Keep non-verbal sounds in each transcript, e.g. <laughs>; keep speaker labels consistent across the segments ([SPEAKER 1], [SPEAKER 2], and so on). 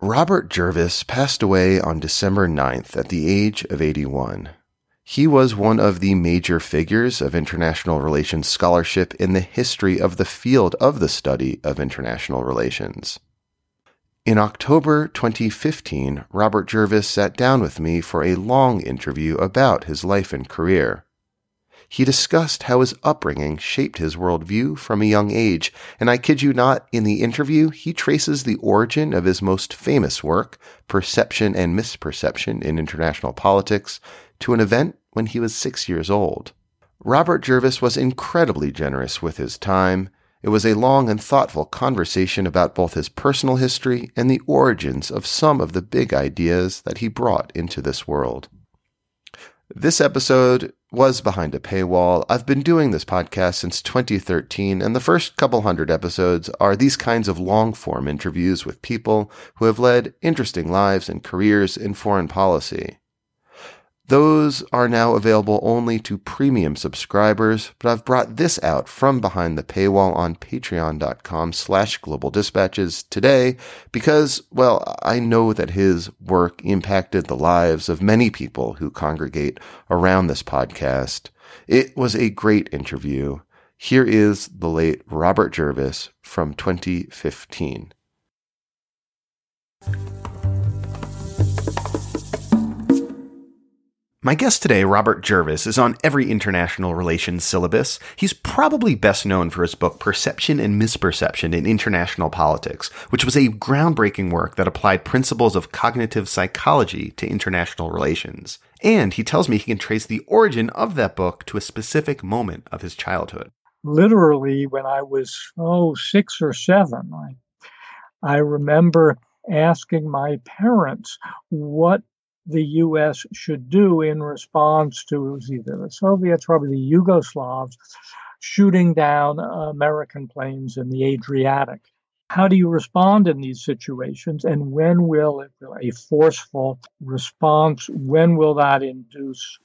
[SPEAKER 1] Robert Jervis passed away on December 9th at the age of 81. He was one of the major figures of international relations scholarship in the history of the field of the study of international relations. In October 2015, Robert Jervis sat down with me for a long interview about his life and career. He discussed how his upbringing shaped his worldview from a young age, and I kid you not, in the interview, he traces the origin of his most famous work, Perception and Misperception in International Politics, to an event when he was six years old. Robert Jervis was incredibly generous with his time. It was a long and thoughtful conversation about both his personal history and the origins of some of the big ideas that he brought into this world. This episode was behind a paywall. I've been doing this podcast since 2013, and the first couple hundred episodes are these kinds of long form interviews with people who have led interesting lives and careers in foreign policy. Those are now available only to premium subscribers, but I've brought this out from behind the paywall on patreon.com slash global dispatches today because, well, I know that his work impacted the lives of many people who congregate around this podcast. It was a great interview. Here is the late Robert Jervis from 2015. My guest today, Robert Jervis, is on every international relations syllabus. He's probably best known for his book Perception and Misperception in International Politics, which was a groundbreaking work that applied principles of cognitive psychology to international relations. And he tells me he can trace the origin of that book to a specific moment of his childhood.
[SPEAKER 2] Literally, when I was, oh, six or seven, I, I remember asking my parents what the U.S. should do in response to either the Soviets, probably the Yugoslavs, shooting down American planes in the Adriatic. How do you respond in these situations, and when will it, a forceful response? When will that induce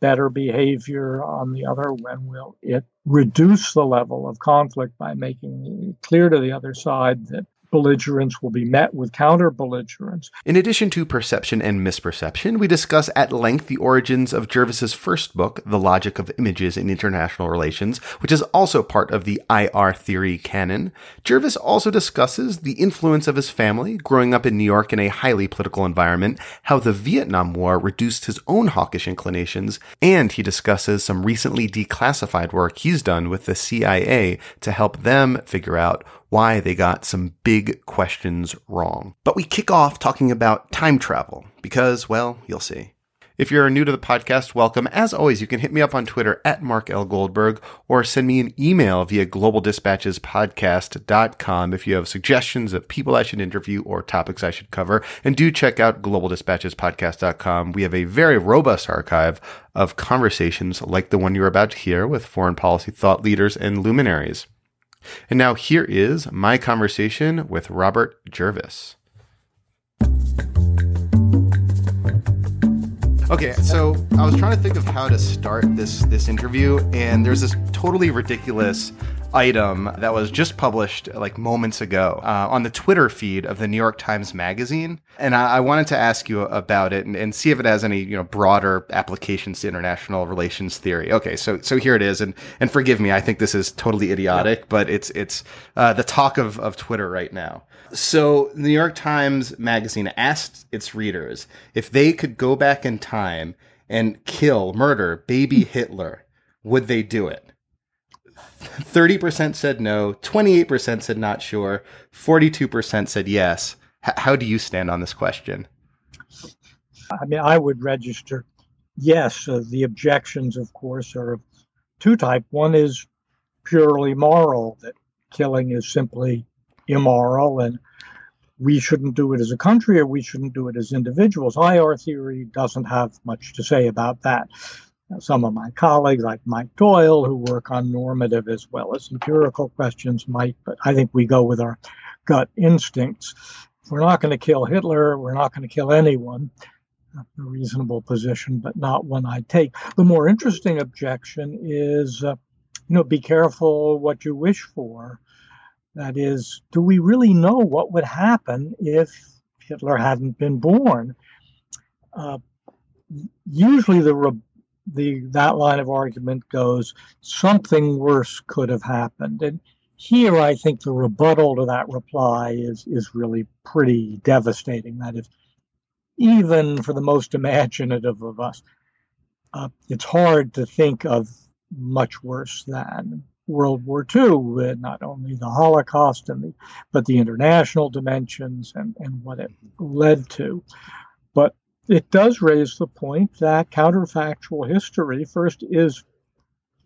[SPEAKER 2] better behavior on the other? When will it reduce the level of conflict by making clear to the other side that belligerents will be met with counter belligerents.
[SPEAKER 1] In addition to perception and misperception, we discuss at length the origins of Jervis's first book, The Logic of Images in International Relations, which is also part of the IR theory canon. Jervis also discusses the influence of his family growing up in New York in a highly political environment, how the Vietnam War reduced his own hawkish inclinations, and he discusses some recently declassified work he's done with the CIA to help them figure out why they got some big questions wrong. But we kick off talking about time travel because, well, you'll see. If you're new to the podcast, welcome. As always, you can hit me up on Twitter at Mark L. Goldberg or send me an email via globaldispatchespodcast.com if you have suggestions of people I should interview or topics I should cover. And do check out globaldispatchespodcast.com. We have a very robust archive of conversations like the one you're about to hear with foreign policy thought leaders and luminaries. And now here is my conversation with Robert Jervis. Okay, so I was trying to think of how to start this this interview, and there's this totally ridiculous item that was just published like moments ago uh, on the Twitter feed of the New York Times Magazine, and I, I wanted to ask you about it and, and, see if it has any you know broader applications to international relations theory. Okay, so so here it is, and and forgive me, I think this is totally idiotic, yeah. but it's it's uh, the talk of of Twitter right now. So the New York Times Magazine asked its readers if they could go back in time and kill, murder baby <laughs> Hitler, would they do it? 30% said no, 28% said not sure, 42% said yes. H- how do you stand on this question?
[SPEAKER 2] I mean, I would register yes. Uh, the objections, of course, are of two type. One is purely moral, that killing is simply immoral and we shouldn't do it as a country or we shouldn't do it as individuals. IR theory doesn't have much to say about that some of my colleagues, like Mike Doyle, who work on normative as well as empirical questions, might, but I think we go with our gut instincts. We're not going to kill Hitler, we're not going to kill anyone. A reasonable position, but not one I take. The more interesting objection is, uh, you know, be careful what you wish for. That is, do we really know what would happen if Hitler hadn't been born. Uh, usually, the re- the that line of argument goes something worse could have happened, and here I think the rebuttal to that reply is is really pretty devastating. That is, even for the most imaginative of us, uh, it's hard to think of much worse than World War II, not only the Holocaust and the, but the international dimensions and, and what it led to. It does raise the point that counterfactual history, first, is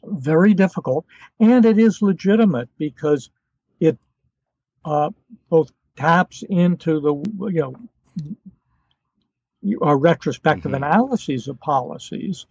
[SPEAKER 2] very difficult and it is legitimate because it uh, both taps into the you know uh, retrospective mm-hmm. analyses of policies,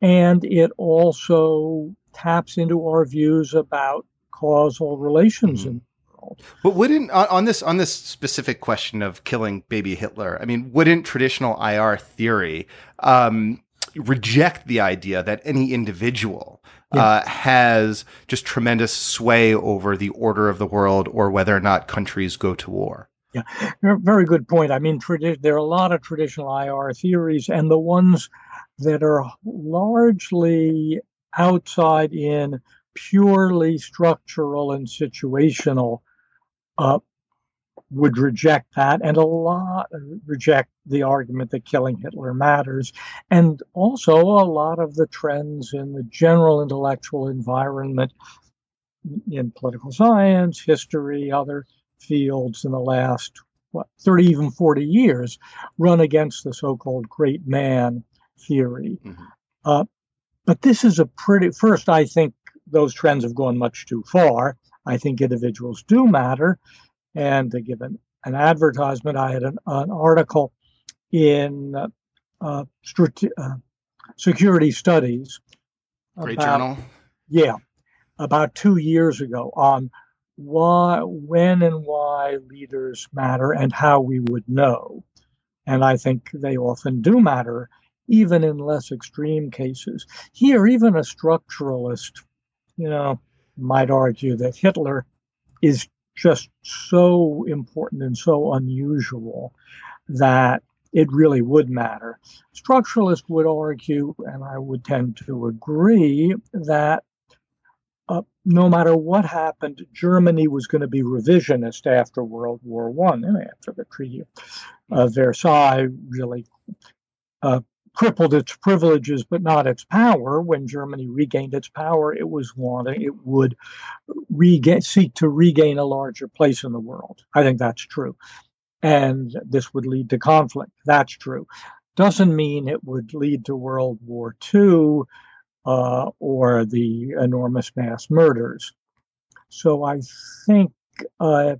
[SPEAKER 2] and it also taps into our views about causal relations mm-hmm. in world.
[SPEAKER 1] But wouldn't on this on this specific question of killing baby Hitler? I mean, wouldn't traditional IR theory um, reject the idea that any individual yeah. uh, has just tremendous sway over the order of the world or whether or not countries go to war?
[SPEAKER 2] Yeah, very good point. I mean, tradi- there are a lot of traditional IR theories, and the ones that are largely outside in purely structural and situational uh, would reject that, and a lot reject the argument that killing Hitler matters, and also a lot of the trends in the general intellectual environment in political science, history, other fields in the last what 30 even 40 years run against the so-called great man theory. Mm-hmm. uh, but this is a pretty first i think those trends have gone much too far i think individuals do matter and to give an, an advertisement i had an, an article in uh, uh, uh security studies
[SPEAKER 1] great about, journal
[SPEAKER 2] yeah about two years ago on why, when and why leaders matter and how we would know. And I think they often do matter, even in less extreme cases. Here, even a structuralist, you know, might argue that Hitler is just so important and so unusual that it really would matter. Structuralists would argue, and I would tend to agree, that uh, no matter what happened, Germany was going to be revisionist after World War One, and after the Treaty of Versailles really uh, crippled its privileges but not its power. When Germany regained its power, it was wanting it would seek to regain a larger place in the world. I think that's true, and this would lead to conflict. That's true. Doesn't mean it would lead to World War II uh, or the enormous mass murders. So I think uh,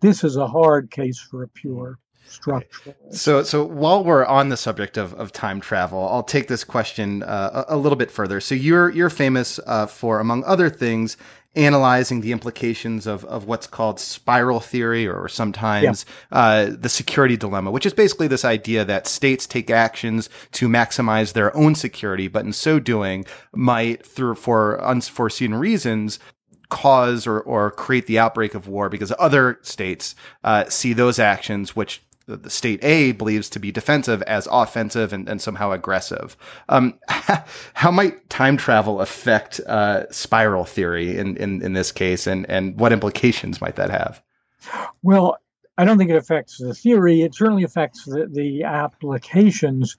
[SPEAKER 2] this is a hard case for a pure structural.
[SPEAKER 1] So, so while we're on the subject of, of time travel, I'll take this question uh, a, a, little bit further. So you're you're famous uh, for, among other things, analyzing the implications of, of what's called spiral theory or sometimes yeah. uh, the security dilemma, which is basically this idea that states take actions to maximize their own security, but in so doing might, through for unforeseen reasons, cause or, or create the outbreak of war because other states uh, see those actions, which the state A believes to be defensive as offensive and, and somehow aggressive. Um, <laughs> how might time travel affect uh, spiral theory in, in, in this case, and, and what implications might that have?
[SPEAKER 2] Well, I don't think it affects the theory. It certainly affects the, the applications.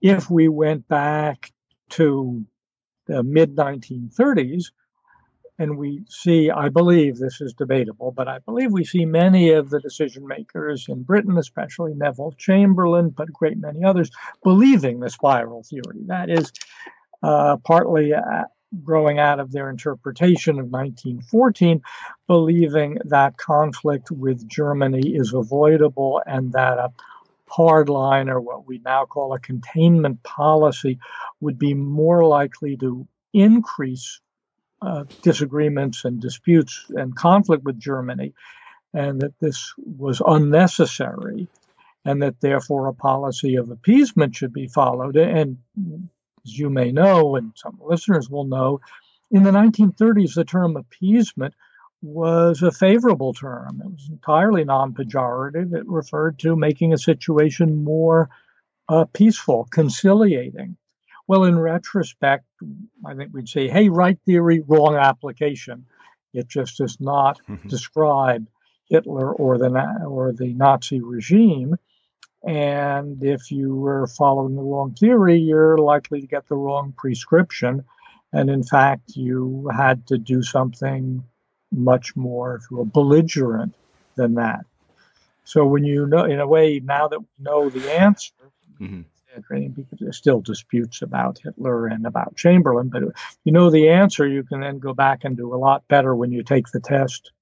[SPEAKER 2] If we went back to the mid 1930s, and we see, I believe this is debatable, but I believe we see many of the decision makers in Britain, especially Neville Chamberlain, but a great many others, believing the spiral theory. That is uh, partly uh, growing out of their interpretation of 1914, believing that conflict with Germany is avoidable and that a hard line, or what we now call a containment policy, would be more likely to increase uh, disagreements and disputes and conflict with Germany, and that this was unnecessary, and that therefore a policy of appeasement should be followed. And as you may know, and some listeners will know, in the 1930s, the term appeasement was a favorable term. It was entirely non pejorative. It referred to making a situation more uh, peaceful, conciliating. Well, in retrospect, I think we'd say, hey, right theory, wrong application. It just does not mm-hmm. describe Hitler or the or the Nazi regime. And if you were following the wrong theory, you're likely to get the wrong prescription. And in fact, you had to do something much more belligerent than that. So when you know, in a way, now that we know the answer, mm-hmm. Because there's still disputes about Hitler and about Chamberlain, but you know the answer, you can then go back and do a lot better when you take the test.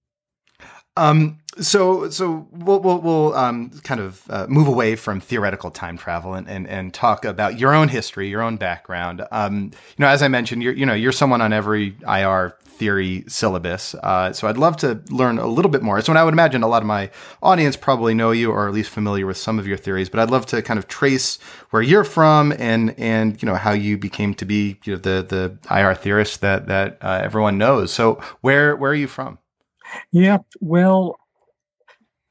[SPEAKER 1] Um, so, so we'll we'll, we'll um, kind of uh, move away from theoretical time travel and, and and talk about your own history, your own background. Um, you know, as I mentioned, you're you know you're someone on every IR theory syllabus. Uh, so I'd love to learn a little bit more. So, I would imagine a lot of my audience probably know you or at least familiar with some of your theories. But I'd love to kind of trace where you're from and and you know how you became to be you know, the the IR theorist that that uh, everyone knows. So, where where are you from?
[SPEAKER 2] Yeah, well,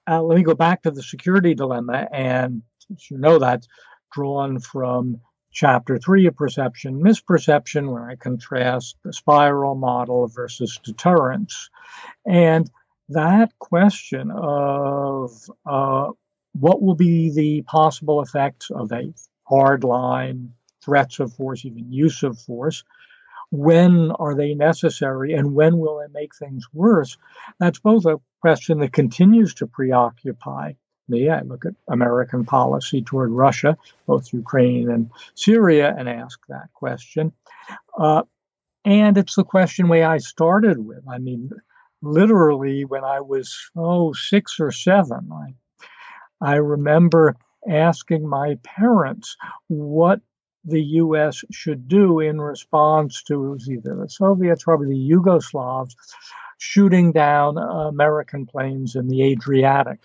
[SPEAKER 2] uh, let me go back to the security dilemma. And you know, that's drawn from chapter three of perception, misperception, where I contrast the spiral model versus deterrence. And that question of uh, what will be the possible effects of a hard line, threats of force, even use of force, when are they necessary and when will they make things worse? That's both a question that continues to preoccupy me. I look at American policy toward Russia, both Ukraine and Syria, and ask that question. Uh, and it's the question way I started with. I mean, literally when I was, oh, six or seven, I, I remember asking my parents what the U.S. should do in response to either the Soviets, probably the Yugoslavs, shooting down American planes in the Adriatic.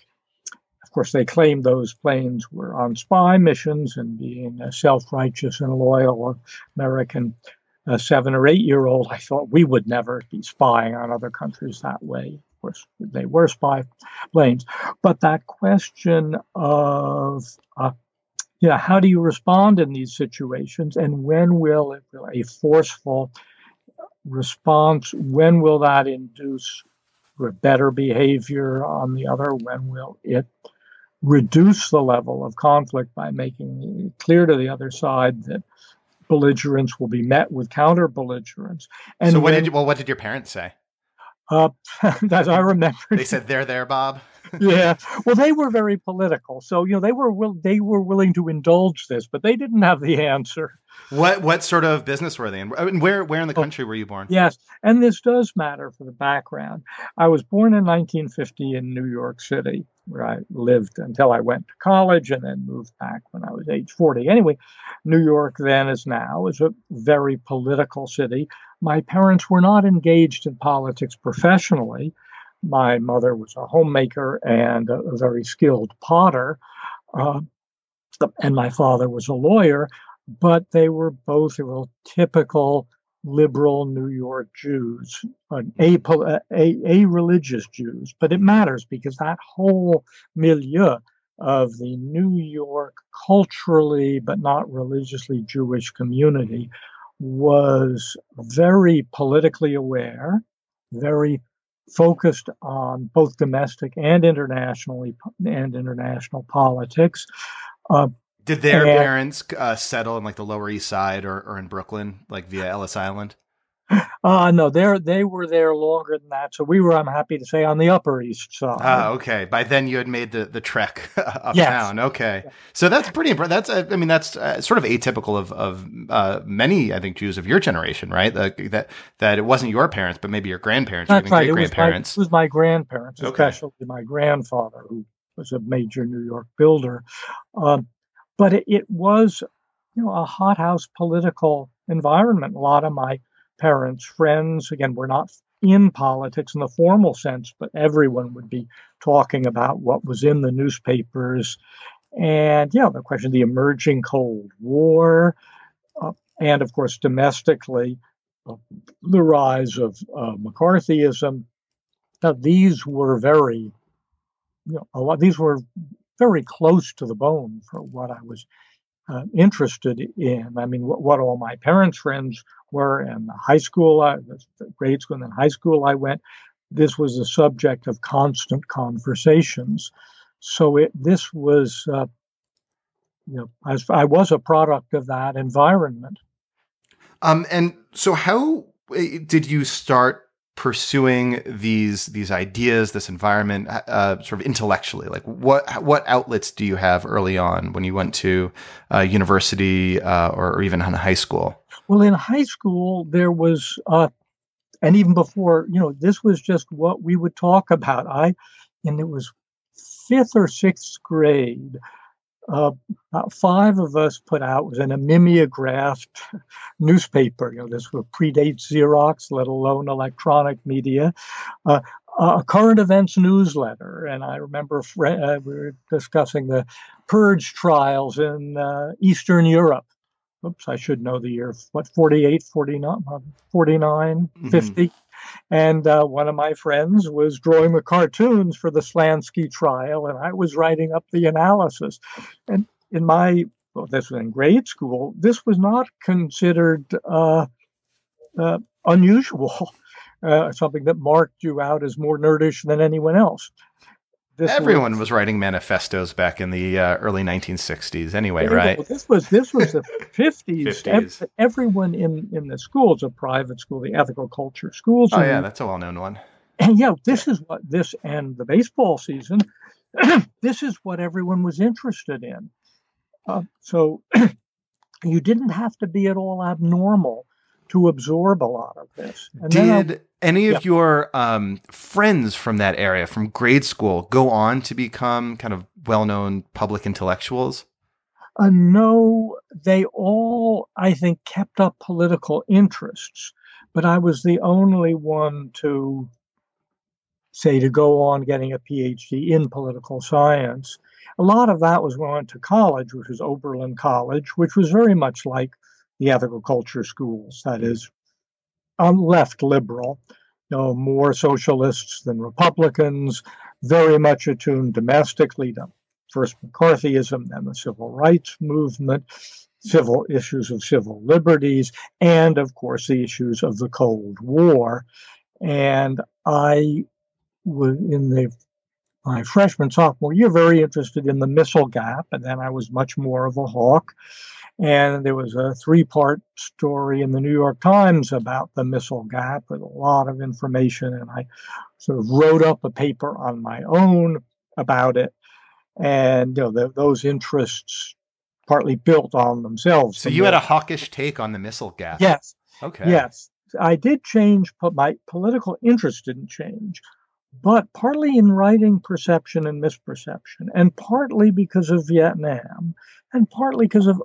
[SPEAKER 2] Of course, they claimed those planes were on spy missions, and being a self righteous and loyal American uh, seven or eight year old, I thought we would never be spying on other countries that way. Of course, they were spy planes. But that question of uh, you know, how do you respond in these situations and when will a forceful response, when will that induce better behavior on the other? When will it reduce the level of conflict by making it clear to the other side that belligerence will be met with counter belligerence?
[SPEAKER 1] And so, what when, did you, well, what did your parents say?
[SPEAKER 2] Uh, as <laughs> I remember,
[SPEAKER 1] they said, they're there, Bob." <laughs>
[SPEAKER 2] yeah. Well, they were very political, so you know they were will, they were willing to indulge this, but they didn't have the answer.
[SPEAKER 1] What what sort of business were they in? And where where in the oh, country were you born?
[SPEAKER 2] Yes, and this does matter for the background. I was born in 1950 in New York City, where I lived until I went to college, and then moved back when I was age 40. Anyway, New York then as now is a very political city. My parents were not engaged in politics professionally my mother was a homemaker and a, a very skilled potter, uh, and my father was a lawyer, but they were both real typical liberal New York Jews, a, a, a religious Jews. But it matters because that whole milieu of the New York culturally but not religiously Jewish community was very politically aware, very focused on both domestic and internationally and international politics.
[SPEAKER 1] Uh, Did their and, parents uh, settle in like the Lower East Side or, or in Brooklyn, like via Ellis Island?
[SPEAKER 2] Uh, no, they they were there longer than that. So we were, I'm happy to say, on the Upper East Side.
[SPEAKER 1] Ah, okay. By then you had made the, the trek <laughs> uptown. Yes. Okay. So that's pretty impressive. That's, I mean, that's uh, sort of atypical of, of uh, many, I think, Jews of your generation, right? that, that it wasn't your parents, but maybe your grandparents
[SPEAKER 2] that's
[SPEAKER 1] right.
[SPEAKER 2] great grandparents. It was my, it was my grandparents, especially okay. my grandfather, who was a major New York builder. Um, but it, it was, you know, a hothouse political environment. A lot of my parents, friends. Again, we're not in politics in the formal sense, but everyone would be talking about what was in the newspapers. And yeah, the question of the emerging Cold War, uh, and of course, domestically, uh, the rise of uh, McCarthyism Now, these were very, you know, a lot. These were very close to the bone for what I was uh, interested in. I mean, what, what, all my parents' friends were, and the high school, I, the grade school, and then high school I went. This was a subject of constant conversations. So it, this was, uh, you know, I was, I was a product of that environment.
[SPEAKER 1] Um, and so, how eh, did you start pursuing these these ideas, this environment, uh, sort of intellectually? Like, what what outlets do you have early on when you went to uh, university uh, or, or, even in high school?
[SPEAKER 2] Well, in high school, there was, uh, and even before, you know, this was just what we would talk about. I, and it was fifth or sixth grade uh, about five of us put out was an a mimeographed <laughs> newspaper. You know, this would predate Xerox, let alone electronic media. Uh, a current events newsletter, and I remember uh, we were discussing the purge trials in uh, Eastern Europe. Oops, I should know the year. What, 48, 49, 49 mm-hmm. 50? And uh, one of my friends was drawing the cartoons for the Slansky trial, and I was writing up the analysis. And in my, well, this was in grade school, this was not considered uh, uh, unusual, <laughs> uh, something that marked you out as more nerdish than anyone else.
[SPEAKER 1] This Everyone was, was, writing manifestos back in the uh, early 1960s, anyway, right?
[SPEAKER 2] This was this was the <laughs> 50s. 50s. everyone in in the schools, a private school, the ethical culture schools.
[SPEAKER 1] Oh yeah, that's a well-known one.
[SPEAKER 2] And yeah, this is what this and the baseball season. <clears throat> this is what everyone was interested in. Uh, so <clears throat> you didn't have to be at all abnormal to absorb a lot of this.
[SPEAKER 1] And Did any of yeah. your um, friends from that area, from grade school, go on to become kind of well-known public intellectuals?
[SPEAKER 2] Uh, no, they all, I think, kept up political interests, but I was the only one to say to go on getting a PhD in political science. A lot of that was when I went to college, which was Oberlin College, which was very much like the ethical culture schools. That is, um, left liberal, you know, more socialists than Republicans, very much attuned domestically to first McCarthyism, then the civil rights movement, civil issues of civil liberties, and of course the issues of the Cold War. And I was in the my freshman sophomore year very interested in the missile gap, and then I was much more of a hawk. And there was a three part story in the New York Times about the missile gap with a lot of information. And I sort of wrote up a paper on my own about it. And you know, the, those interests partly built on themselves.
[SPEAKER 1] So you had a hawkish take on the missile gap.
[SPEAKER 2] Yes. Okay. Yes. I did change, but my political interest didn't change but partly in writing perception and misperception, and partly because of Vietnam, and partly because of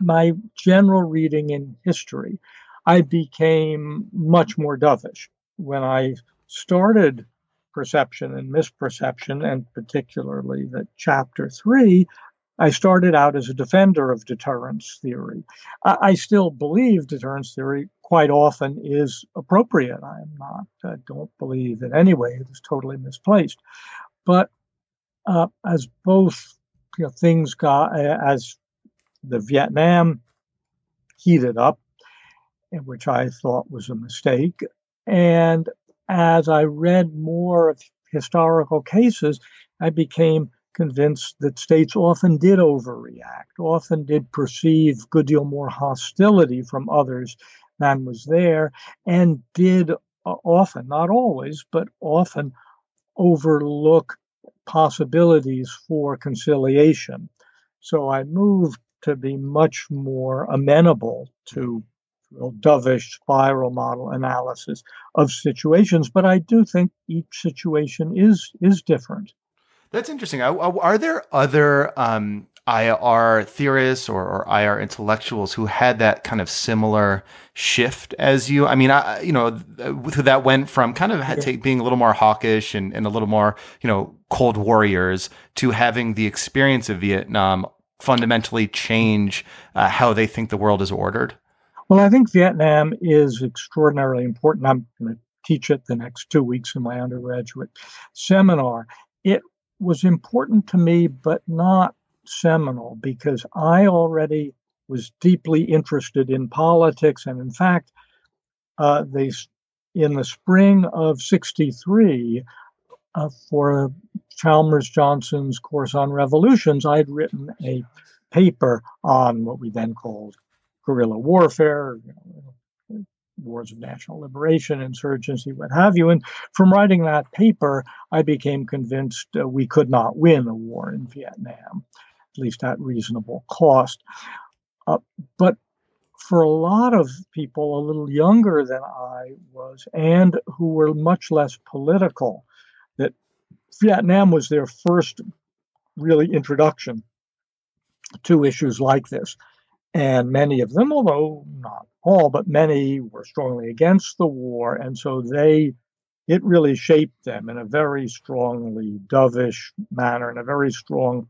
[SPEAKER 2] my general reading in history, I became much more dovish. When I started perception and misperception, and particularly the chapter three, I started out as a defender of deterrence theory. I, still believe deterrence theory quite often is appropriate. I am not, I don't believe in any way it is totally misplaced. But uh, as both you know, things got, as the Vietnam heated up, which I thought was a mistake. And as I read more of historical cases, I became convinced that states often did overreact, often did perceive a good deal more hostility from others than was there, and did uh, often, not always, but often overlook possibilities for conciliation. So I moved to be much more amenable to dovish spiral model analysis of situations. But I do think each situation is is different.
[SPEAKER 1] That's interesting. Are, there other um, IR theorists or, or, IR intellectuals who had that kind of similar shift as you? I mean, I, you know, that went from kind of yeah. being a little more hawkish and, and a little more, you know, cold warriors to having the experience of Vietnam fundamentally change uh, how they think the world is ordered?
[SPEAKER 2] Well, I think Vietnam is extraordinarily important. I'm going to teach it the next two weeks in my undergraduate seminar. It was important to me, but not seminal because I already was deeply interested in politics. And in fact, uh, they, in the spring of 63, uh, for Chalmers Johnson's course on revolutions, I had written a paper on what we then called guerrilla warfare, you know, wars of national liberation, insurgency, what have you. And from writing that paper, I became convinced uh, we could not win a war in Vietnam, at least at reasonable cost. Uh, but for a lot of people a little younger than I was and who were much less political, Vietnam was their first really introduction to issues like this. And many of them, although not all, but many were strongly against the war. And so they, it really shaped them in a very strongly dovish manner, in a very strong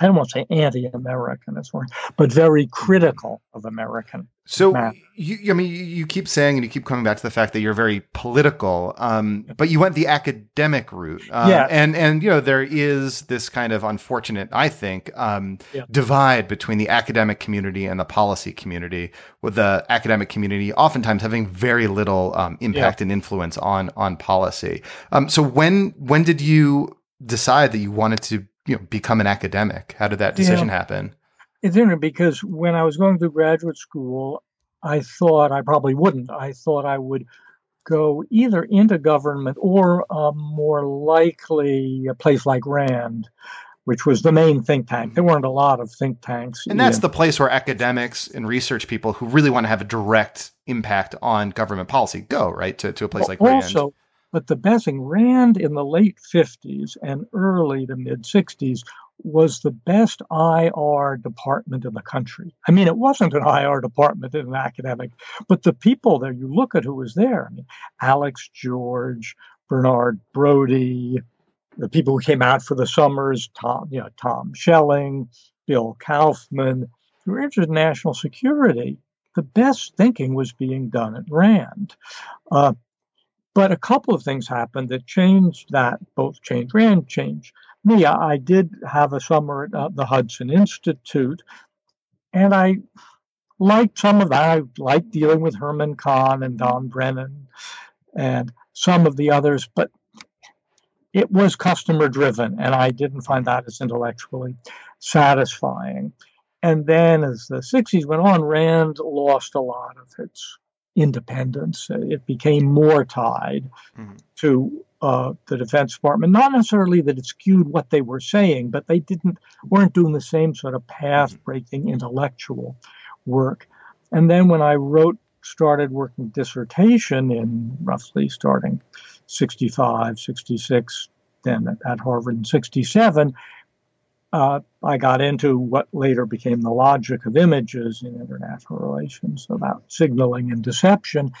[SPEAKER 2] I don't want to say anti-American as well, but very critical of American.
[SPEAKER 1] So, you, I mean, you keep saying and you keep coming back to the fact that you're very political, um, but you went the academic route, um,
[SPEAKER 2] yeah.
[SPEAKER 1] And and you know there is this kind of unfortunate, I think, um,
[SPEAKER 2] yeah.
[SPEAKER 1] divide between the academic community and the policy community, with the academic community oftentimes having very little um, impact
[SPEAKER 2] yeah.
[SPEAKER 1] and influence on on policy. Um, so when when did you decide that you wanted to you know become an academic? How did that decision
[SPEAKER 2] yeah.
[SPEAKER 1] happen?
[SPEAKER 2] It's interesting because when I was going through graduate school, I thought I probably wouldn't. I thought I would go either into government or uh, more likely a place like Rand, which was the main think tank. There weren't a lot of think tanks.
[SPEAKER 1] And that's in, the place where academics and research people who really want to have a direct impact on government policy go, right? To, to a place like Rand.
[SPEAKER 2] Also, but the best thing, Rand in the late 50s and early to mid 60s was the best IR department in the country. I mean, it wasn't an IR department in an academic, but the people there, you look at who was there. I mean, Alex George, Bernard Brodie, the people who came out for the summers, Tom, you know, Tom Schelling, Bill Kaufmann, who were interested in national security. The best thinking was being done at Rand. Uh, but a couple of things happened that changed that, both changed Rand, changed me. I did have a summer at uh, the Hudson Institute, and I liked some of that. I liked dealing with Herman Kahn and Don Brennan and some of the others, but it was customer driven, and I didn't find that as intellectually satisfying. And then as the 60s went on, Rand lost a lot of its independence. It became more tied mm-hmm. to uh, the Defense Department. Not necessarily that it skewed what they were saying, but they didn't weren't doing the same sort of path-breaking mm-hmm. intellectual work. And then when I wrote, started working dissertation in roughly starting 65, 66, then at, at Harvard in 67, uh, I got into what later became the logic of images in international relations about signaling and deception.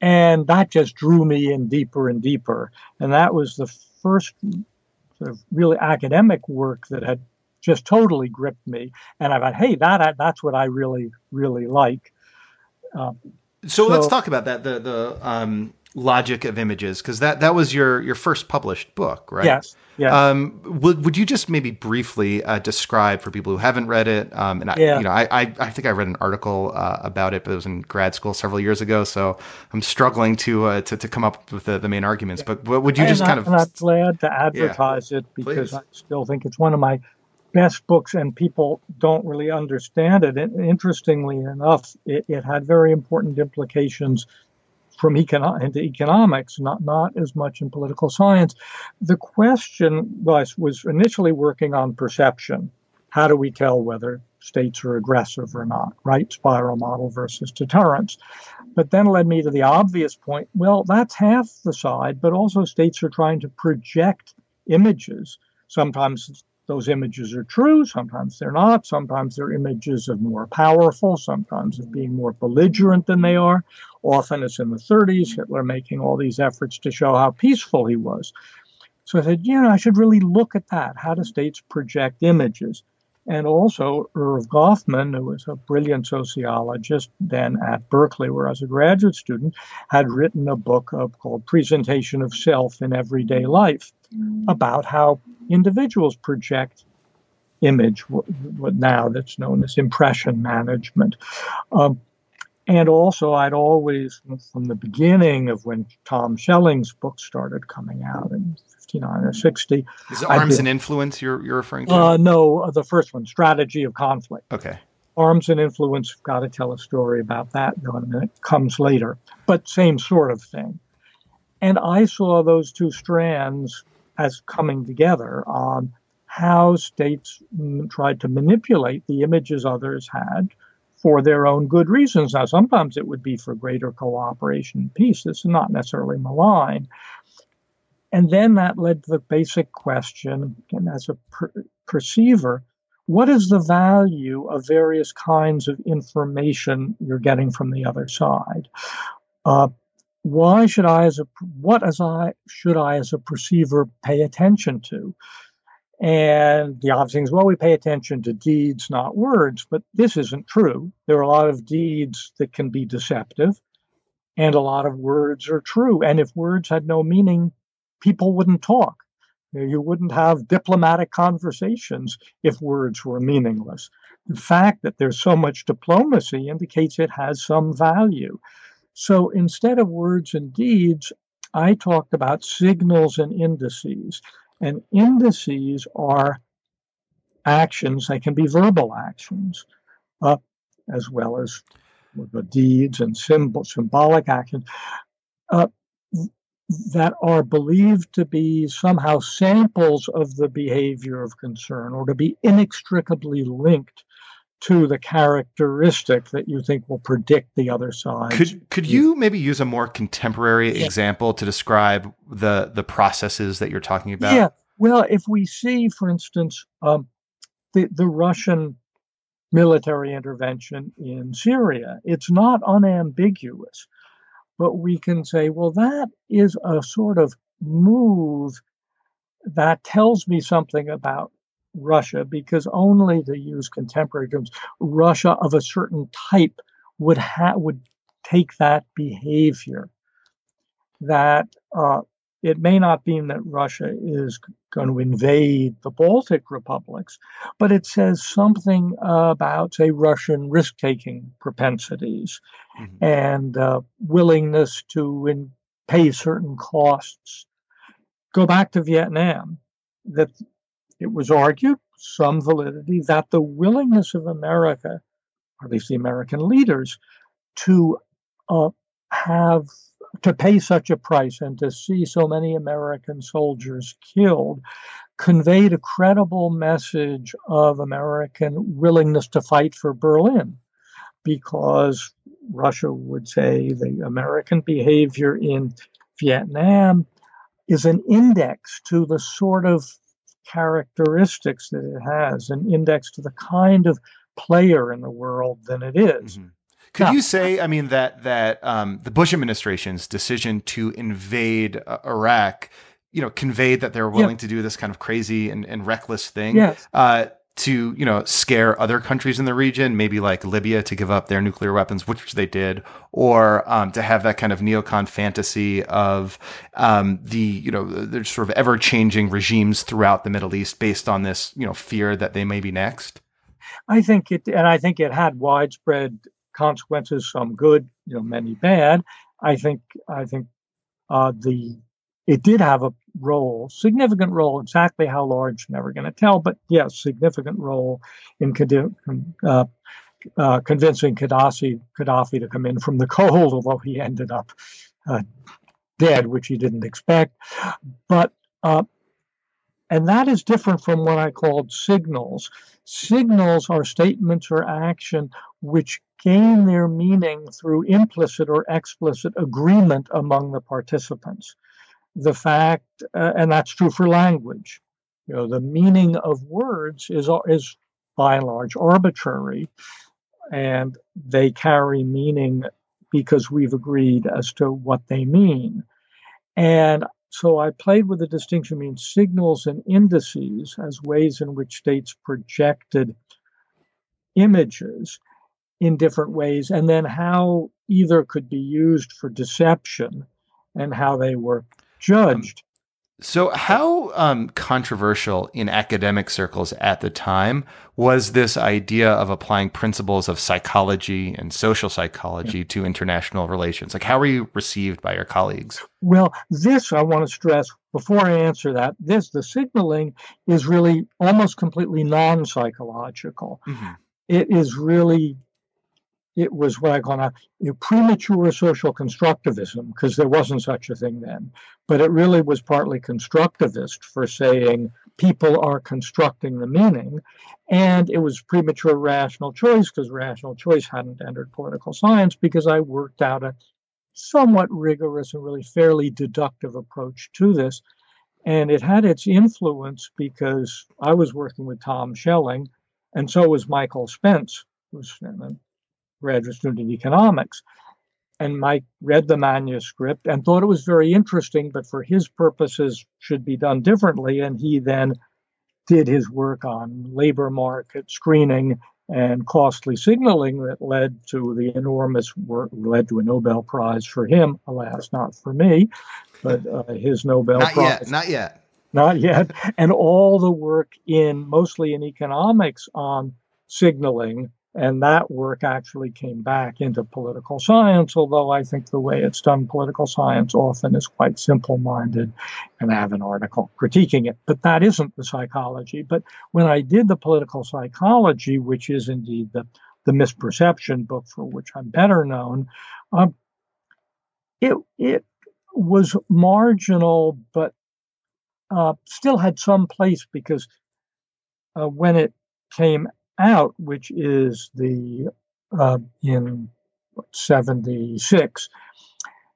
[SPEAKER 2] And that just drew me in deeper and deeper. And that was the first sort of really academic work that had just totally gripped me. And I thought, hey, that that's what I really, really like.
[SPEAKER 1] Uh, so, so, let's talk about that. The the um, logic of images because that that was your your first published book, right?
[SPEAKER 2] Yes. Yeah.
[SPEAKER 1] Um, would would you just maybe briefly uh, describe for people who haven't read it? Um, and I,
[SPEAKER 2] yeah.
[SPEAKER 1] you know, I, I, I think I read an article uh, about it, but it was in grad school several years ago, so I'm struggling to uh, to, to come up with the, the main arguments. Yeah. But, but would you
[SPEAKER 2] and
[SPEAKER 1] just
[SPEAKER 2] I,
[SPEAKER 1] kind of?
[SPEAKER 2] I'm not glad to advertise yeah. it because Please. I still think it's one of my best books, and people don't really understand it. And interestingly enough, it, it had very important implications from econo- into economics, not not as much in political science. The question was was initially working on perception. How do we tell whether states are aggressive or not? Right spiral model versus deterrence. But then led me to the obvious point. Well, that's half the side, but also states are trying to project images. Sometimes those images are true, sometimes they're not, sometimes they're images of more powerful, sometimes of being more belligerent than they are. Often it's in the 30s, Hitler making all these efforts to show how peaceful he was. So I said, you know, I should really look at that. How do states project images? And also, Erv Goffman, who was a brilliant sociologist then at Berkeley, where I was a graduate student, had written a book of, called Presentation of Self in Everyday Life about how individuals project image, what now that's known as impression management. Um, and also, I'd always, from the beginning of when Tom Schelling's book started coming out in 59 or 60.
[SPEAKER 1] Is it Arms and Influence you're, you're referring to?
[SPEAKER 2] Uh, no, uh, the first one, Strategy of Conflict.
[SPEAKER 1] Okay.
[SPEAKER 2] Arms and Influence, got to tell a story about that in a minute, comes later, but same sort of thing. And I saw those two strands as coming together on how states tried to manipulate the images others had for their own good reasons. Now, sometimes it would be for greater cooperation and peace. This is not necessarily malign. And then that led to the basic question, and as a per- perceiver, what is the value of various kinds of information you're getting from the other side? Uh, why should I, as a what as I should I as a perceiver pay attention to? And the obvious thing is, well, we pay attention to deeds, not words, but this isn't true. There are a lot of deeds that can be deceptive, and a lot of words are true. And if words had no meaning, people wouldn't talk. You wouldn't have diplomatic conversations if words were meaningless. The fact that there's so much diplomacy indicates it has some value. So instead of words and deeds, I talked about signals and indices. And indices are actions, they can be verbal actions, uh, as well as the deeds and symbol, symbolic actions uh, that are believed to be somehow samples of the behavior of concern or to be inextricably linked to the characteristic that you think will predict the other side.
[SPEAKER 1] Could could you maybe use a more contemporary yeah. example to describe the the processes that you're talking about?
[SPEAKER 2] Yeah. Well, if we see, for instance, um, the the Russian military intervention in Syria, it's not unambiguous, but we can say, well, that is a sort of move that tells me something about Russia because only to use contemporary terms, Russia of a certain type would ha- would take that behavior. That uh, it may not mean that Russia is going to invade the Baltic republics, but it says something about, say, Russian risk taking propensities mm-hmm. and uh, willingness to in- pay certain costs. Go back to Vietnam, that it was argued, some validity, that the willingness of America, or at least the American leaders, to uh, have to pay such a price and to see so many American soldiers killed conveyed a credible message of American willingness to fight for Berlin because Russia would say the American behavior in Vietnam is an index to the sort of characteristics that it has, an index to the kind of player in the world than it is. Mm-hmm.
[SPEAKER 1] Could you say, I mean, that that um, the Bush administration's decision to invade uh, Iraq, you know, conveyed that they were willing yeah. to do this kind of crazy and, and reckless thing?
[SPEAKER 2] Yes.
[SPEAKER 1] Uh, to you know scare other countries in the region, maybe like Libya to give up their nuclear weapons, which they did, or um, to have that kind of neocon fantasy of um, the you know there's sort of ever changing regimes throughout the Middle East based on this you know fear that they may be next.
[SPEAKER 2] I think it, and I think it had widespread consequences, some good, you know, many bad. I think I think uh, the it did have a role, significant role, exactly how large, never going to tell, but yes, significant role in uh, uh, convincing Gaddafi, Gaddafi to come in from the <laughs> cold, although he ended up uh, dead, which he didn't expect. But uh, and that is different from what I called signals. Signals are statements or action which gain their meaning through implicit or explicit agreement among the participants the fact, uh, and that's true for language. You know, the meaning of words is is by and large arbitrary, and they carry meaning because we've agreed as to what they mean. And so I played with the distinction between signals and indices as ways in which states projected images in different ways, and then how either could be used for deception and how they were judged.
[SPEAKER 1] So, how um, controversial in academic circles at the time was this idea of applying principles of psychology and social psychology yeah. to international relations? Like, how were you received by your colleagues?
[SPEAKER 2] Well, this I want to stress before I answer that. This, the signaling, is really almost completely non psychological. Mm-hmm. It is really it was what I call now premature social constructivism, because there wasn't such a thing then. But it really was partly constructivist for saying people are constructing the meaning. And it was premature rational choice, because rational choice hadn't entered political science, because I worked out a somewhat rigorous and really fairly deductive approach to this. And it had its influence because I was working with Tom Schelling, and so was Michael Spence, who's graduate student in economics. And Mike read the manuscript and thought it was very interesting, but for his purposes should be done differently. And he then did his work on labor market screening and costly signaling that led to the enormous work, led to a Nobel Prize for him. Alas, not for me, but uh, his Nobel
[SPEAKER 1] not
[SPEAKER 2] Prize.
[SPEAKER 1] Yet, not yet.
[SPEAKER 2] Not yet. And all the work in mostly in economics on signaling and that work actually came back into political science, although I think the way it's done political science often is quite simple minded. And I have an article critiquing it. But that isn't the psychology. But when I did the political psychology, which is indeed the, the misperception book for which I'm better known, um, it, it was marginal, but uh, still had some place because uh, when it came out, which is the uh, in 76,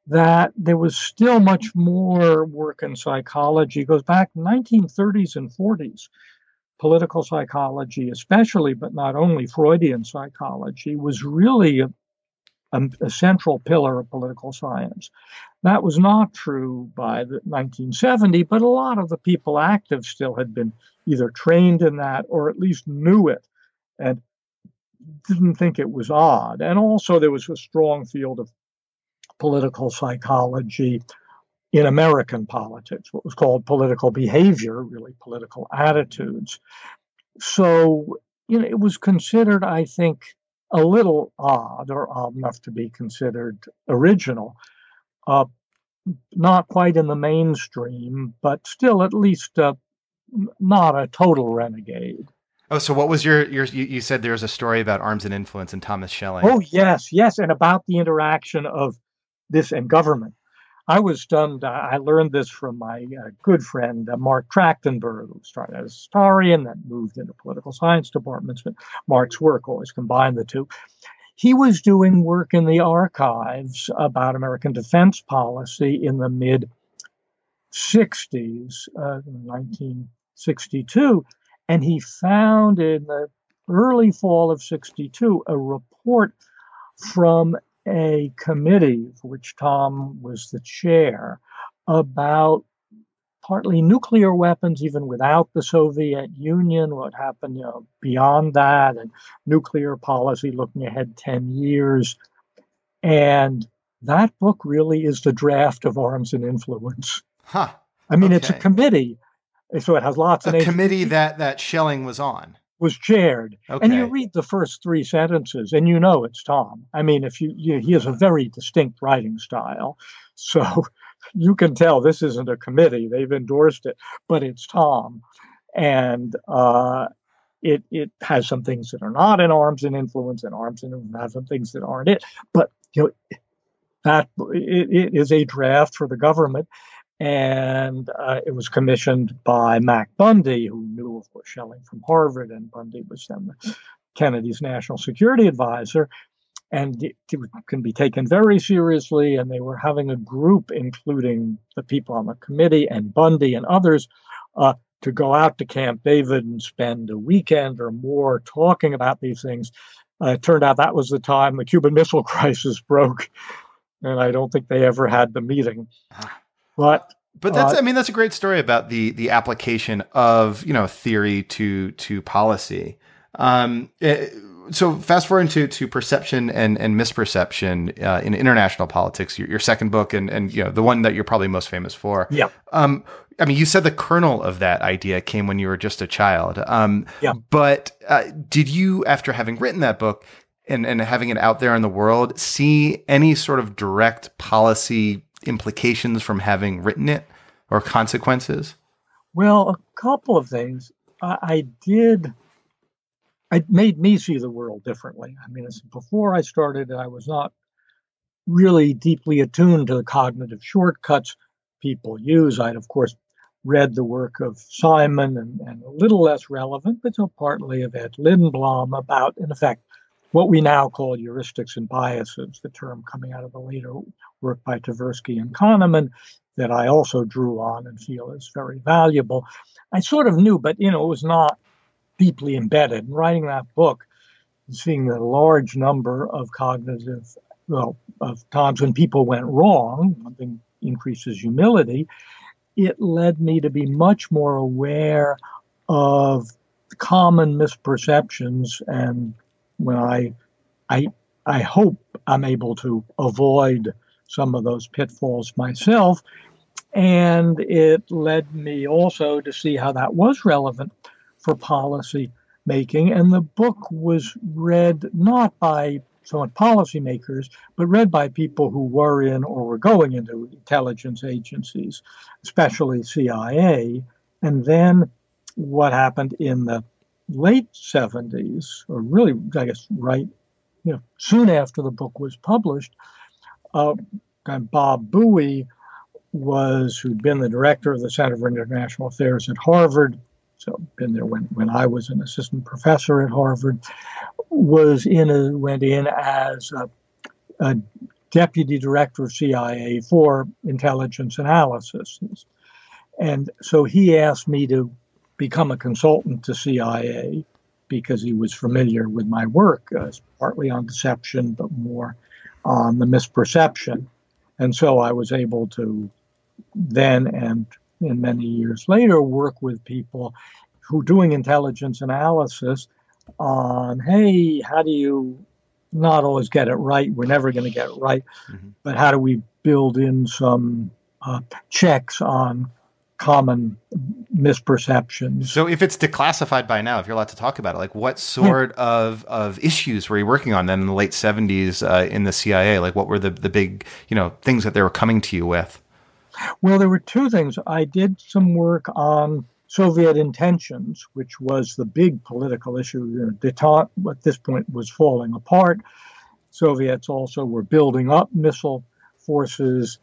[SPEAKER 2] that there was still much more work in psychology. It goes back 1930s and 40s. Political psychology, especially, but not only Freudian psychology, was really a, a, a central pillar of political science. That was not true by the 1970, but a lot of the people active still had been either trained in that or at least knew it and didn't think it was odd. And also, there was a strong field of political psychology in American politics, what was called political behavior, really political attitudes. So, you know, it was considered, I think, a little odd or odd enough to be considered original. Uh, not quite in the mainstream, but still at least uh, not a total renegade.
[SPEAKER 1] Oh, so what was your your? You, you said there was a story about arms and influence and Thomas Schelling.
[SPEAKER 2] Oh yes, yes, and about the interaction of this and government. I was stunned. I learned this from my uh, good friend uh, Marc Trachtenberg, who started as a historian, then moved into political science departments. But Marc's work always combined the two. He was doing work in the archives about American defense policy in the mid 60s, uh, 1962 and he found in the early fall of 62 a report from a committee for which Tom was the chair about partly nuclear weapons, even without the Soviet Union, what happened you know, beyond that, and nuclear policy looking ahead 10 years. And that book really is the draft of Arms and Influence.
[SPEAKER 1] Huh.
[SPEAKER 2] I mean, okay. it's a committee so it has lots
[SPEAKER 1] of a committee that that Schelling was on
[SPEAKER 2] was chaired. Okay. And you read the first three sentences and you know it's Tom. I mean, if you, you he has a very distinct writing style. So <laughs> you can tell this isn't a committee. They've endorsed it, but it's Tom. And uh, it it has some things that are not in arms and influence, and arms and influence has some things that aren't it. But you know that it, it is a draft for the government, and uh, it was commissioned by Mac Bundy, who knew, of course, Schelling from Harvard, and Bundy was then Kennedy's national security advisor. And it, can be taken very seriously. And they were having a group, including the people on the committee and Bundy and others, uh, to go out to Camp David and spend a weekend or more talking about these things. Uh, it turned out that was the time the Cuban Missile <laughs> Crisis broke, and I don't think they ever had the meeting. But
[SPEAKER 1] But that's, uh, I mean, that's a great story about the the application of you know theory to to policy. Um, it, eh, so fast forward to, to perception and, and misperception uh, in international politics, your, your, second book and, and you know the one that you're probably most famous for.
[SPEAKER 2] Yeah. Um,
[SPEAKER 1] I mean, you said the kernel of that idea came when you were just a child. Um,
[SPEAKER 2] yeah.
[SPEAKER 1] But uh, did you, after having written that book and, and having it out there in the world, see any sort of direct policy implications from having written it or consequences?
[SPEAKER 2] Well, a couple of things. I, I did it made me see the world differently. I mean, before I started, I was not really deeply attuned to the cognitive shortcuts people use. I'd, of course, read the work of Simon and, and a little less relevant, but so partly of Ed Lindblom about, in effect, what we now call heuristics and biases, the term coming out of the later work by Tversky and Kahneman that I also drew on and feel is very valuable. I sort of knew, but you know, it was not deeply embedded. In writing that book, seeing the large number of cognitive, well, of times when people went wrong, something increases humility, it led me to be much more aware of common misperceptions and when I I I hope I'm able to avoid some of those pitfalls myself. And it led me also to see how that was relevant for policy making. And the book was read not by somewhat policymakers, but read by people who were in or were going into intelligence agencies, especially CIA. And then what happened in the late 70s, or really, I guess, right, you know, soon after the book was published, uh, Bob Bowie was, who'd been the director of the Center for International Affairs at Harvard, so been there when, when I was an assistant professor at Harvard, was in a, went in as a, a deputy director of CIA for intelligence analysis. And so he asked me to become a consultant to CIA because he was familiar with my work, uh, partly on deception, but more on the misperception. And so I was able to then and in many years later work with people who are doing intelligence analysis on hey how do you not always get it right we're never going to get it right mm-hmm. but how do we build in some uh, checks on common misperceptions
[SPEAKER 1] so if it's declassified by now if you're allowed to talk about it like what sort yeah. of of issues were you working on then in the late 70s uh, in the cia like what were the the big you know things that they were coming to you with
[SPEAKER 2] well, there were two things. I did some work on Soviet intentions, which was the big political issue. You know, detente at this point was falling apart. Soviets also were building up missile forces.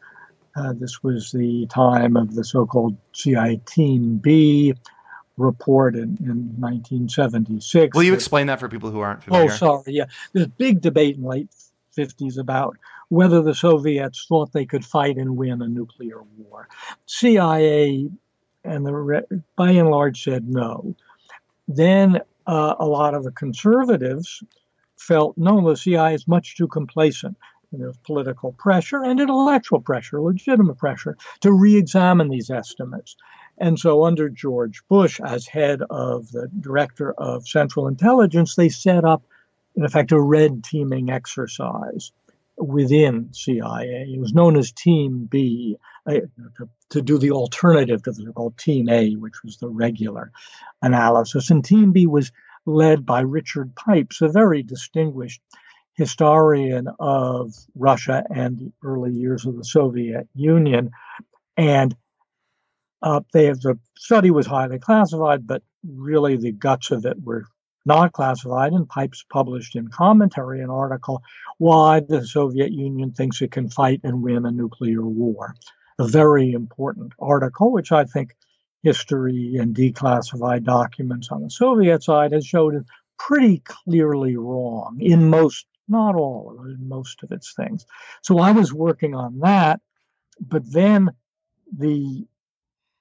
[SPEAKER 2] Uh, this was the time of the so-called CIA Team B report in, in 1976.
[SPEAKER 1] Will you explain that for people who aren't familiar?
[SPEAKER 2] Oh, sorry. Yeah, there's a big debate in late 50s about whether the Soviets thought they could fight and win a nuclear war. CIA and the by and large said no. Then uh, a lot of the conservatives felt no, the CIA is much too complacent. And there's political pressure and intellectual pressure, legitimate pressure, to re-examine these estimates. And so, under George Bush, as head of the director of Central Intelligence, they set up, in effect, a red teaming exercise within CIA. It was known as Team B uh, to, to, do the alternative to the so-called Team A, which was the regular analysis. And Team B was led by Richard Pipes, a very distinguished historian of Russia and the early years of the Soviet Union. And uh, they have, the study was highly classified, but really the guts of it were not classified, and Pipes published in commentary an article why the Soviet Union thinks it can fight and win a nuclear war. A very important article, which I think history and declassified documents on the Soviet side has showed is pretty clearly wrong in most, not all most of its things. So I was working on that, but then the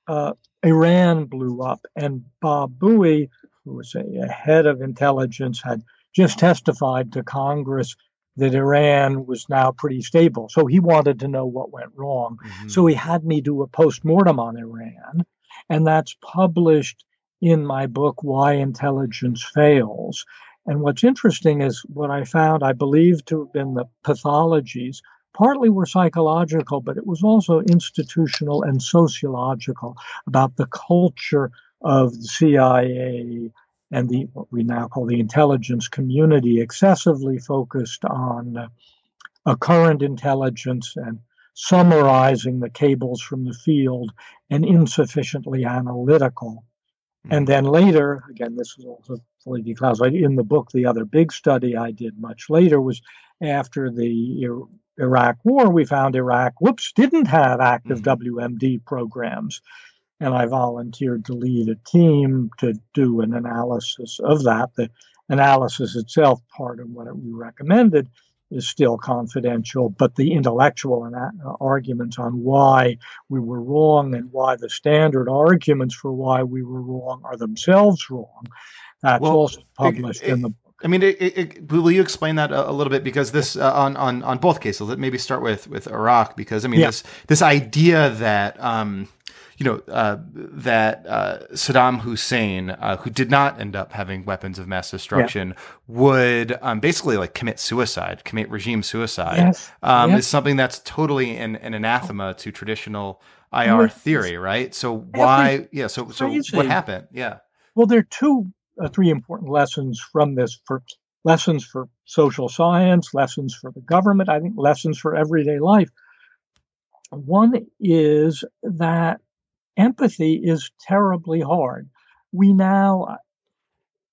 [SPEAKER 2] uh, Iran blew up, and Bob Bowie who was a, a head of intelligence, had just testified to Congress that Iran was now pretty stable. So he wanted to know what went wrong. Mm-hmm. So he had me do a post-mortem on Iran. And that's published in my book, Why Intelligence Fails. And what's interesting is what I found, I believe to have been the pathologies, partly were psychological, but it was also institutional and sociological about the culture of the CIA and the what we now call the intelligence community, excessively focused on uh, a current intelligence and summarizing the cables from the field and insufficiently analytical. And then later, again, this was also fully declassified in the book. The other big study I did much later was after the Iraq War. We found Iraq, whoops, didn't have active mm-hmm. WMD programs, and I volunteered to lead a team to do an analysis of that. The analysis itself, part of what we recommended, is still confidential, but the intellectual arguments on why we were wrong and why the standard arguments for why we were wrong are themselves wrong. That's well, also published it, it, in the book.
[SPEAKER 1] I mean, it, will you explain that a, a, little bit? Because this uh, on on on both cases, let maybe start with with Iraq because I mean yeah. this this idea that um, you know, uh, that uh, Saddam Hussein, uh, who did not end up having weapons of mass destruction, yeah. would um, basically like commit suicide, commit regime suicide, yes. Um, yes. is something that's totally an, an anathema to traditional IR theory, right? So why, yeah, so so what happened? Yeah.
[SPEAKER 2] Well, there are two, uh, three important lessons from this for lessons for social science, lessons for the government, I think lessons for everyday life. One is that empathy is terribly hard. We now uh,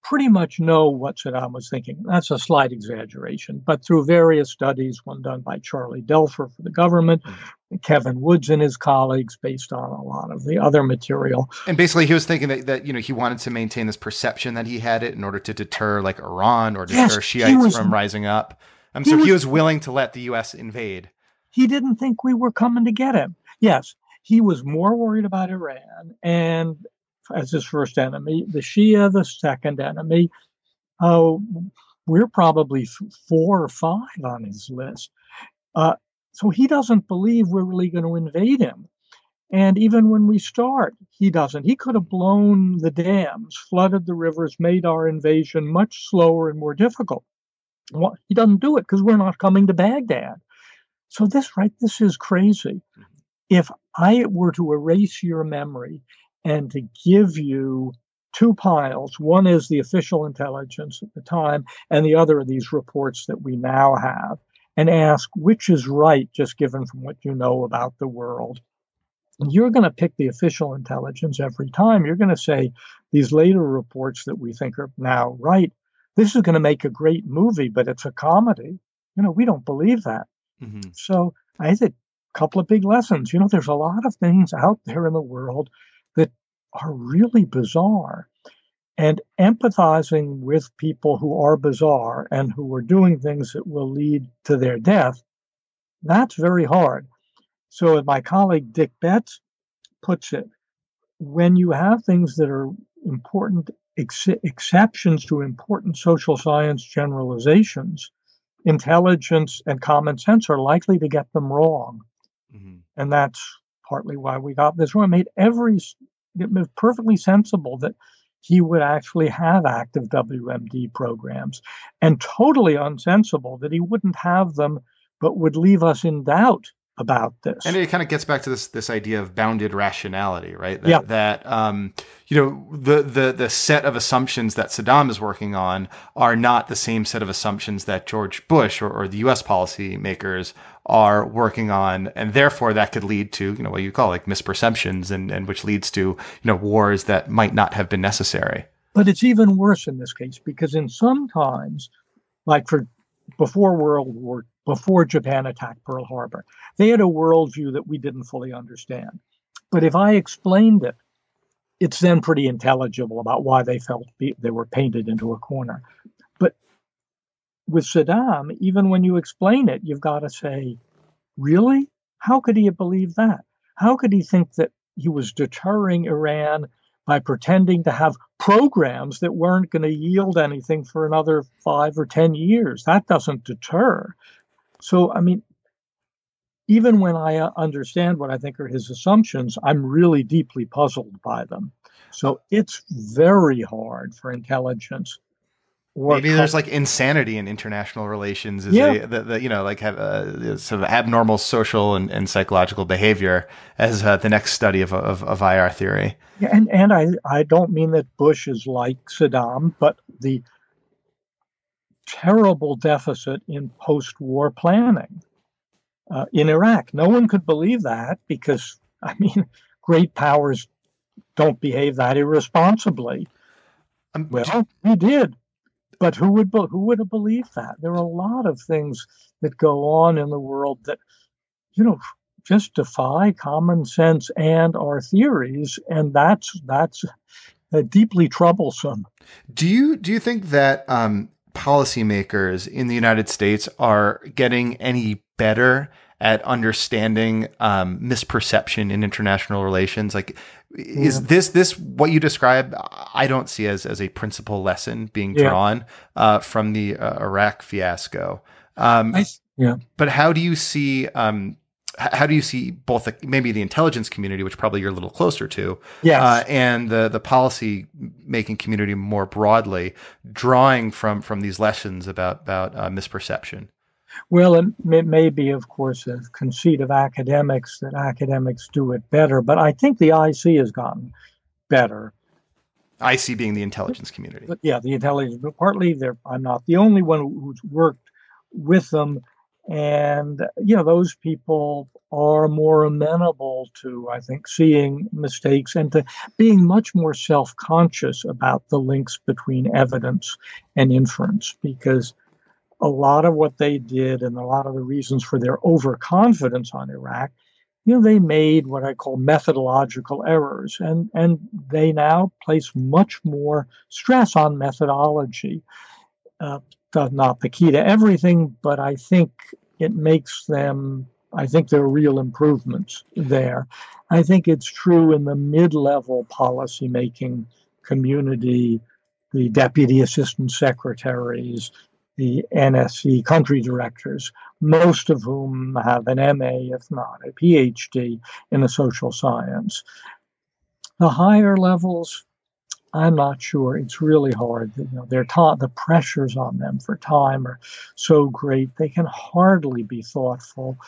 [SPEAKER 2] pretty much know what Saddam was thinking. That's a slight exaggeration, but through various studies, one done by Charlie Duelfer for the government, mm-hmm. Kevin Woods and his colleagues, based on a lot of the other material.
[SPEAKER 1] And basically, he was thinking that, that you know he wanted to maintain this perception that he had it in order to deter like Iran or deter yes, Shiites was, from rising up. Um, so he was, he was willing to let the U.S. invade.
[SPEAKER 2] He didn't think we were coming to get him. Yes, he was more worried about Iran and as his first enemy, the Shia, the second enemy. Oh, we're probably four or five on his list. Uh, so he doesn't believe we're really going to invade him. And even when we start, he doesn't. He could have blown the dams, flooded the rivers, made our invasion much slower and more difficult. Well, he doesn't do it because we're not coming to Baghdad. So this, right, this is crazy. Mm-hmm if I were to erase your memory and to give you two piles, one is the official intelligence at the time, and the other are these reports that we now have, and ask which is right, just given from what you know about the world. You're going to pick the official intelligence every time. You're going to say these later reports that we think are now right. This is going to make a great movie, but it's a comedy. You know, we don't believe that. Mm-hmm. So I think couple of big lessons. You know, there's a lot of things out there in the world that are really bizarre. And empathizing with people who are bizarre and who are doing things that will lead to their death, that's very hard. So, my colleague Dick Betts puts it, when you have things that are important ex- exceptions to important social science generalizations, intelligence and common sense are likely to get them wrong. Mm-hmm. And that's partly why we got this one. It made every, it was perfectly sensible that he would actually have active WMD programs and totally unsensible that he wouldn't have them, but would leave us in doubt about this.
[SPEAKER 1] And it kind of gets back to this this idea of bounded rationality, right? That, yeah. that um, you know the the the set of assumptions that Saddam is working on are not the same set of assumptions that George Bush or, or the U.S. policymakers are working on, and therefore that could lead to you know what you call like misperceptions, and and which leads to you know wars that might not have been necessary.
[SPEAKER 2] But it's even worse in this case because in some times, like for before World War before Japan attacked Pearl Harbor. They had a worldview that we didn't fully understand. But if I explained it, it's then pretty intelligible about why they felt they were painted into a corner. But with Saddam, even when you explain it, you've got to say, really? How could he have believed that? How could he think that he was deterring Iran by pretending to have programs that weren't going to yield anything for another five or 10 years. That doesn't deter. So, I mean, even when I uh, understand what I think are his assumptions, I'm really deeply puzzled by them. So it's very hard for intelligence
[SPEAKER 1] Maybe there's like insanity in international relations. Is yeah. a, the, the, you know, like have a, sort of abnormal social and, and psychological behavior as uh, the next study of, of, of IR theory.
[SPEAKER 2] Yeah, and, and I, I don't mean that Bush is like Saddam, but the terrible deficit in post war planning uh, in Iraq. No one could believe that because, I mean, <laughs> great powers don't behave that irresponsibly. Um, well, he did. But who would who would have believed that? There are a lot of things that go on in the world that, you know, just defy common sense and our theories, and that's that's uh, deeply troublesome.
[SPEAKER 1] Do you do you think that um, policymakers in the United States are getting any better at understanding um, misperception in international relations. Like, is yeah. this this what you describe? I don't see as as a principal lesson being drawn yeah. uh, from the uh, Iraq fiasco. Um, I, yeah. But how do you see? Um, how do you see both the, maybe the intelligence community, which probably you're a little closer to,
[SPEAKER 2] yes. uh,
[SPEAKER 1] and the the policy making community more broadly, drawing from from these lessons about about uh, misperception?
[SPEAKER 2] Well, it, it may be, of course, a conceit of academics that academics do it better, but I think the IC has gotten better.
[SPEAKER 1] IC being the intelligence community.
[SPEAKER 2] But yeah, the intelligence. But partly, there, I'm not the only one who's worked with them, and you know, those people are more amenable to, I think, seeing mistakes and to being much more self-conscious about the links between evidence and inference, because a lot of what they did and a lot of the reasons for their overconfidence on Iraq, you know, they made what I call methodological errors, and and they now place much more stress on methodology. Uh, not the key to everything, but I think it makes them. I think there are real improvements there. I think it's true in the mid-level policymaking community, the deputy assistant secretaries, the NSC country directors, most of whom have an MA, if not a PhD, in the social science. The higher levels, I'm not sure. It's really hard. You know, they're taught the pressures on them for time are so great they can hardly be thoughtful.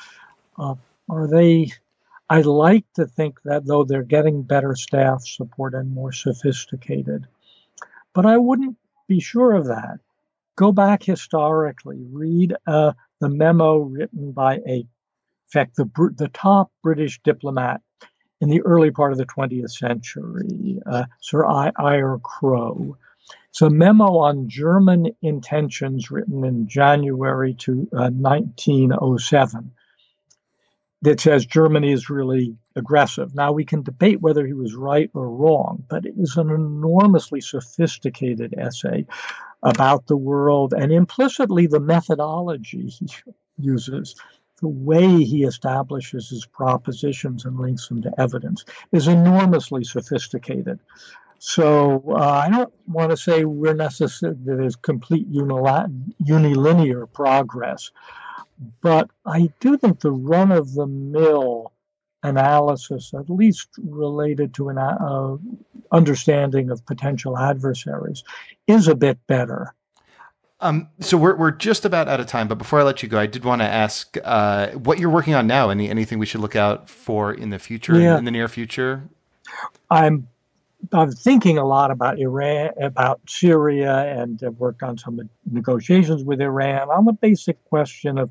[SPEAKER 2] Uh, are they? I like to think that though they're getting better staff support and more sophisticated, but I wouldn't be sure of that go back historically, read uh, the memo written by a, in fact, the, the top British diplomat in the early part of the 20th century, uh, Sir Eyre Crowe. It's a memo on German intentions written in January to uh, 1907 that says Germany is really aggressive. Now, we can debate whether he was right or wrong, but it is an enormously sophisticated essay about the world and implicitly the methodology he uses, the way he establishes his propositions and links them to evidence is enormously sophisticated. So uh, I don't want to say we're necessary there's complete unilinear progress, but I do think the run of the mill analysis, at least related to an uh, understanding of potential adversaries, is a bit better.
[SPEAKER 1] Um, so we're we're just about out of time, but before I let you go, I did want to ask uh, what you're working on now. Any anything we should look out for in the future, yeah. in, in the near future?
[SPEAKER 2] I'm I'm thinking a lot about Iran, about Syria, and I've worked on some negotiations with Iran on the basic question of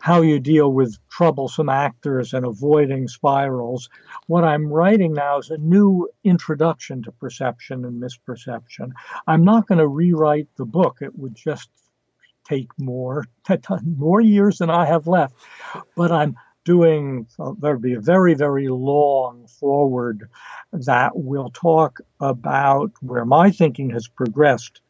[SPEAKER 2] how you deal with troublesome actors and avoiding spirals. What I'm writing now is a new introduction to perception and misperception. I'm not going to rewrite the book, it would just take more <laughs> more years than I have left. But I'm doing uh, there'll be a very very long foreword that will talk about where my thinking has progressed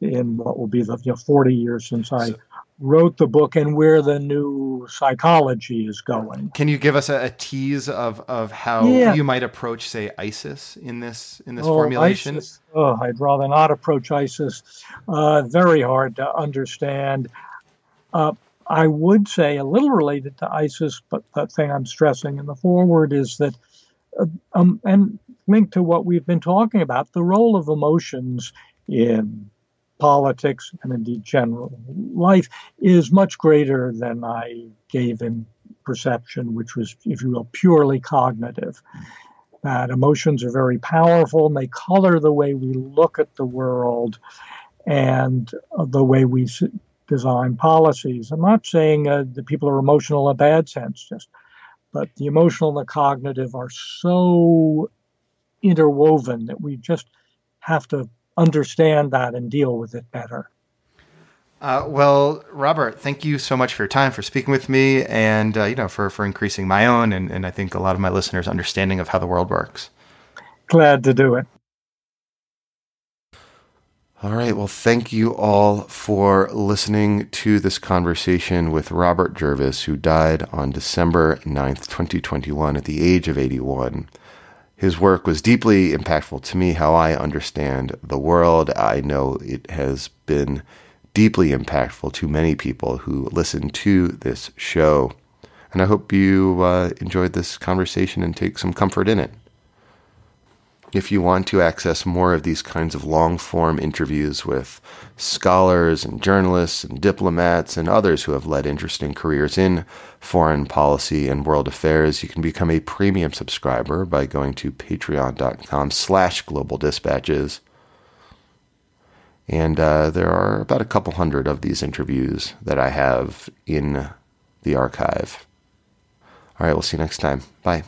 [SPEAKER 2] in what will be the you know, 40 years since I wrote the book and where the new psychology is going.
[SPEAKER 1] Can you give us a, a tease of, of how yeah. you might approach, say, ISIS in this in this oh, formulation?
[SPEAKER 2] ISIS, oh, I'd rather not approach ISIS. Uh, very hard to understand. Uh, I would say a little related to ISIS, but the thing I'm stressing in the foreword is that, uh, um, and linked to what we've been talking about, the role of emotions in politics and indeed general life is much greater than I gave in perception, which was, if you will, purely cognitive. That emotions are very powerful and they color the way we look at the world and the way we design policies. I'm not saying uh, that people are emotional in a bad sense, just, but the emotional and the cognitive are so interwoven that we just have to understand that and deal with it better.
[SPEAKER 1] Uh, well, Robert, thank you so much for your time, for speaking with me, and uh, you know, for for increasing my own and, and I think a lot of my listeners' understanding of how the world works.
[SPEAKER 2] Glad to do it.
[SPEAKER 3] All right. Well, thank you all for listening to this conversation with Robert Jervis, who died on December 9th, 2021, at the age of 81. His work was deeply impactful to me, how I understand the world. I know it has been deeply impactful to many people who listen to this show. And I hope you uh, enjoyed this conversation and take some comfort in it. If you want to access more of these kinds of long form interviews with scholars and journalists and diplomats and others who have led interesting careers in foreign policy and world affairs, you can become a premium subscriber by going to patreon.com slash global dispatches. And uh, there are about a couple hundred of these interviews that I have in the archive. All right, we'll see you next time. Bye.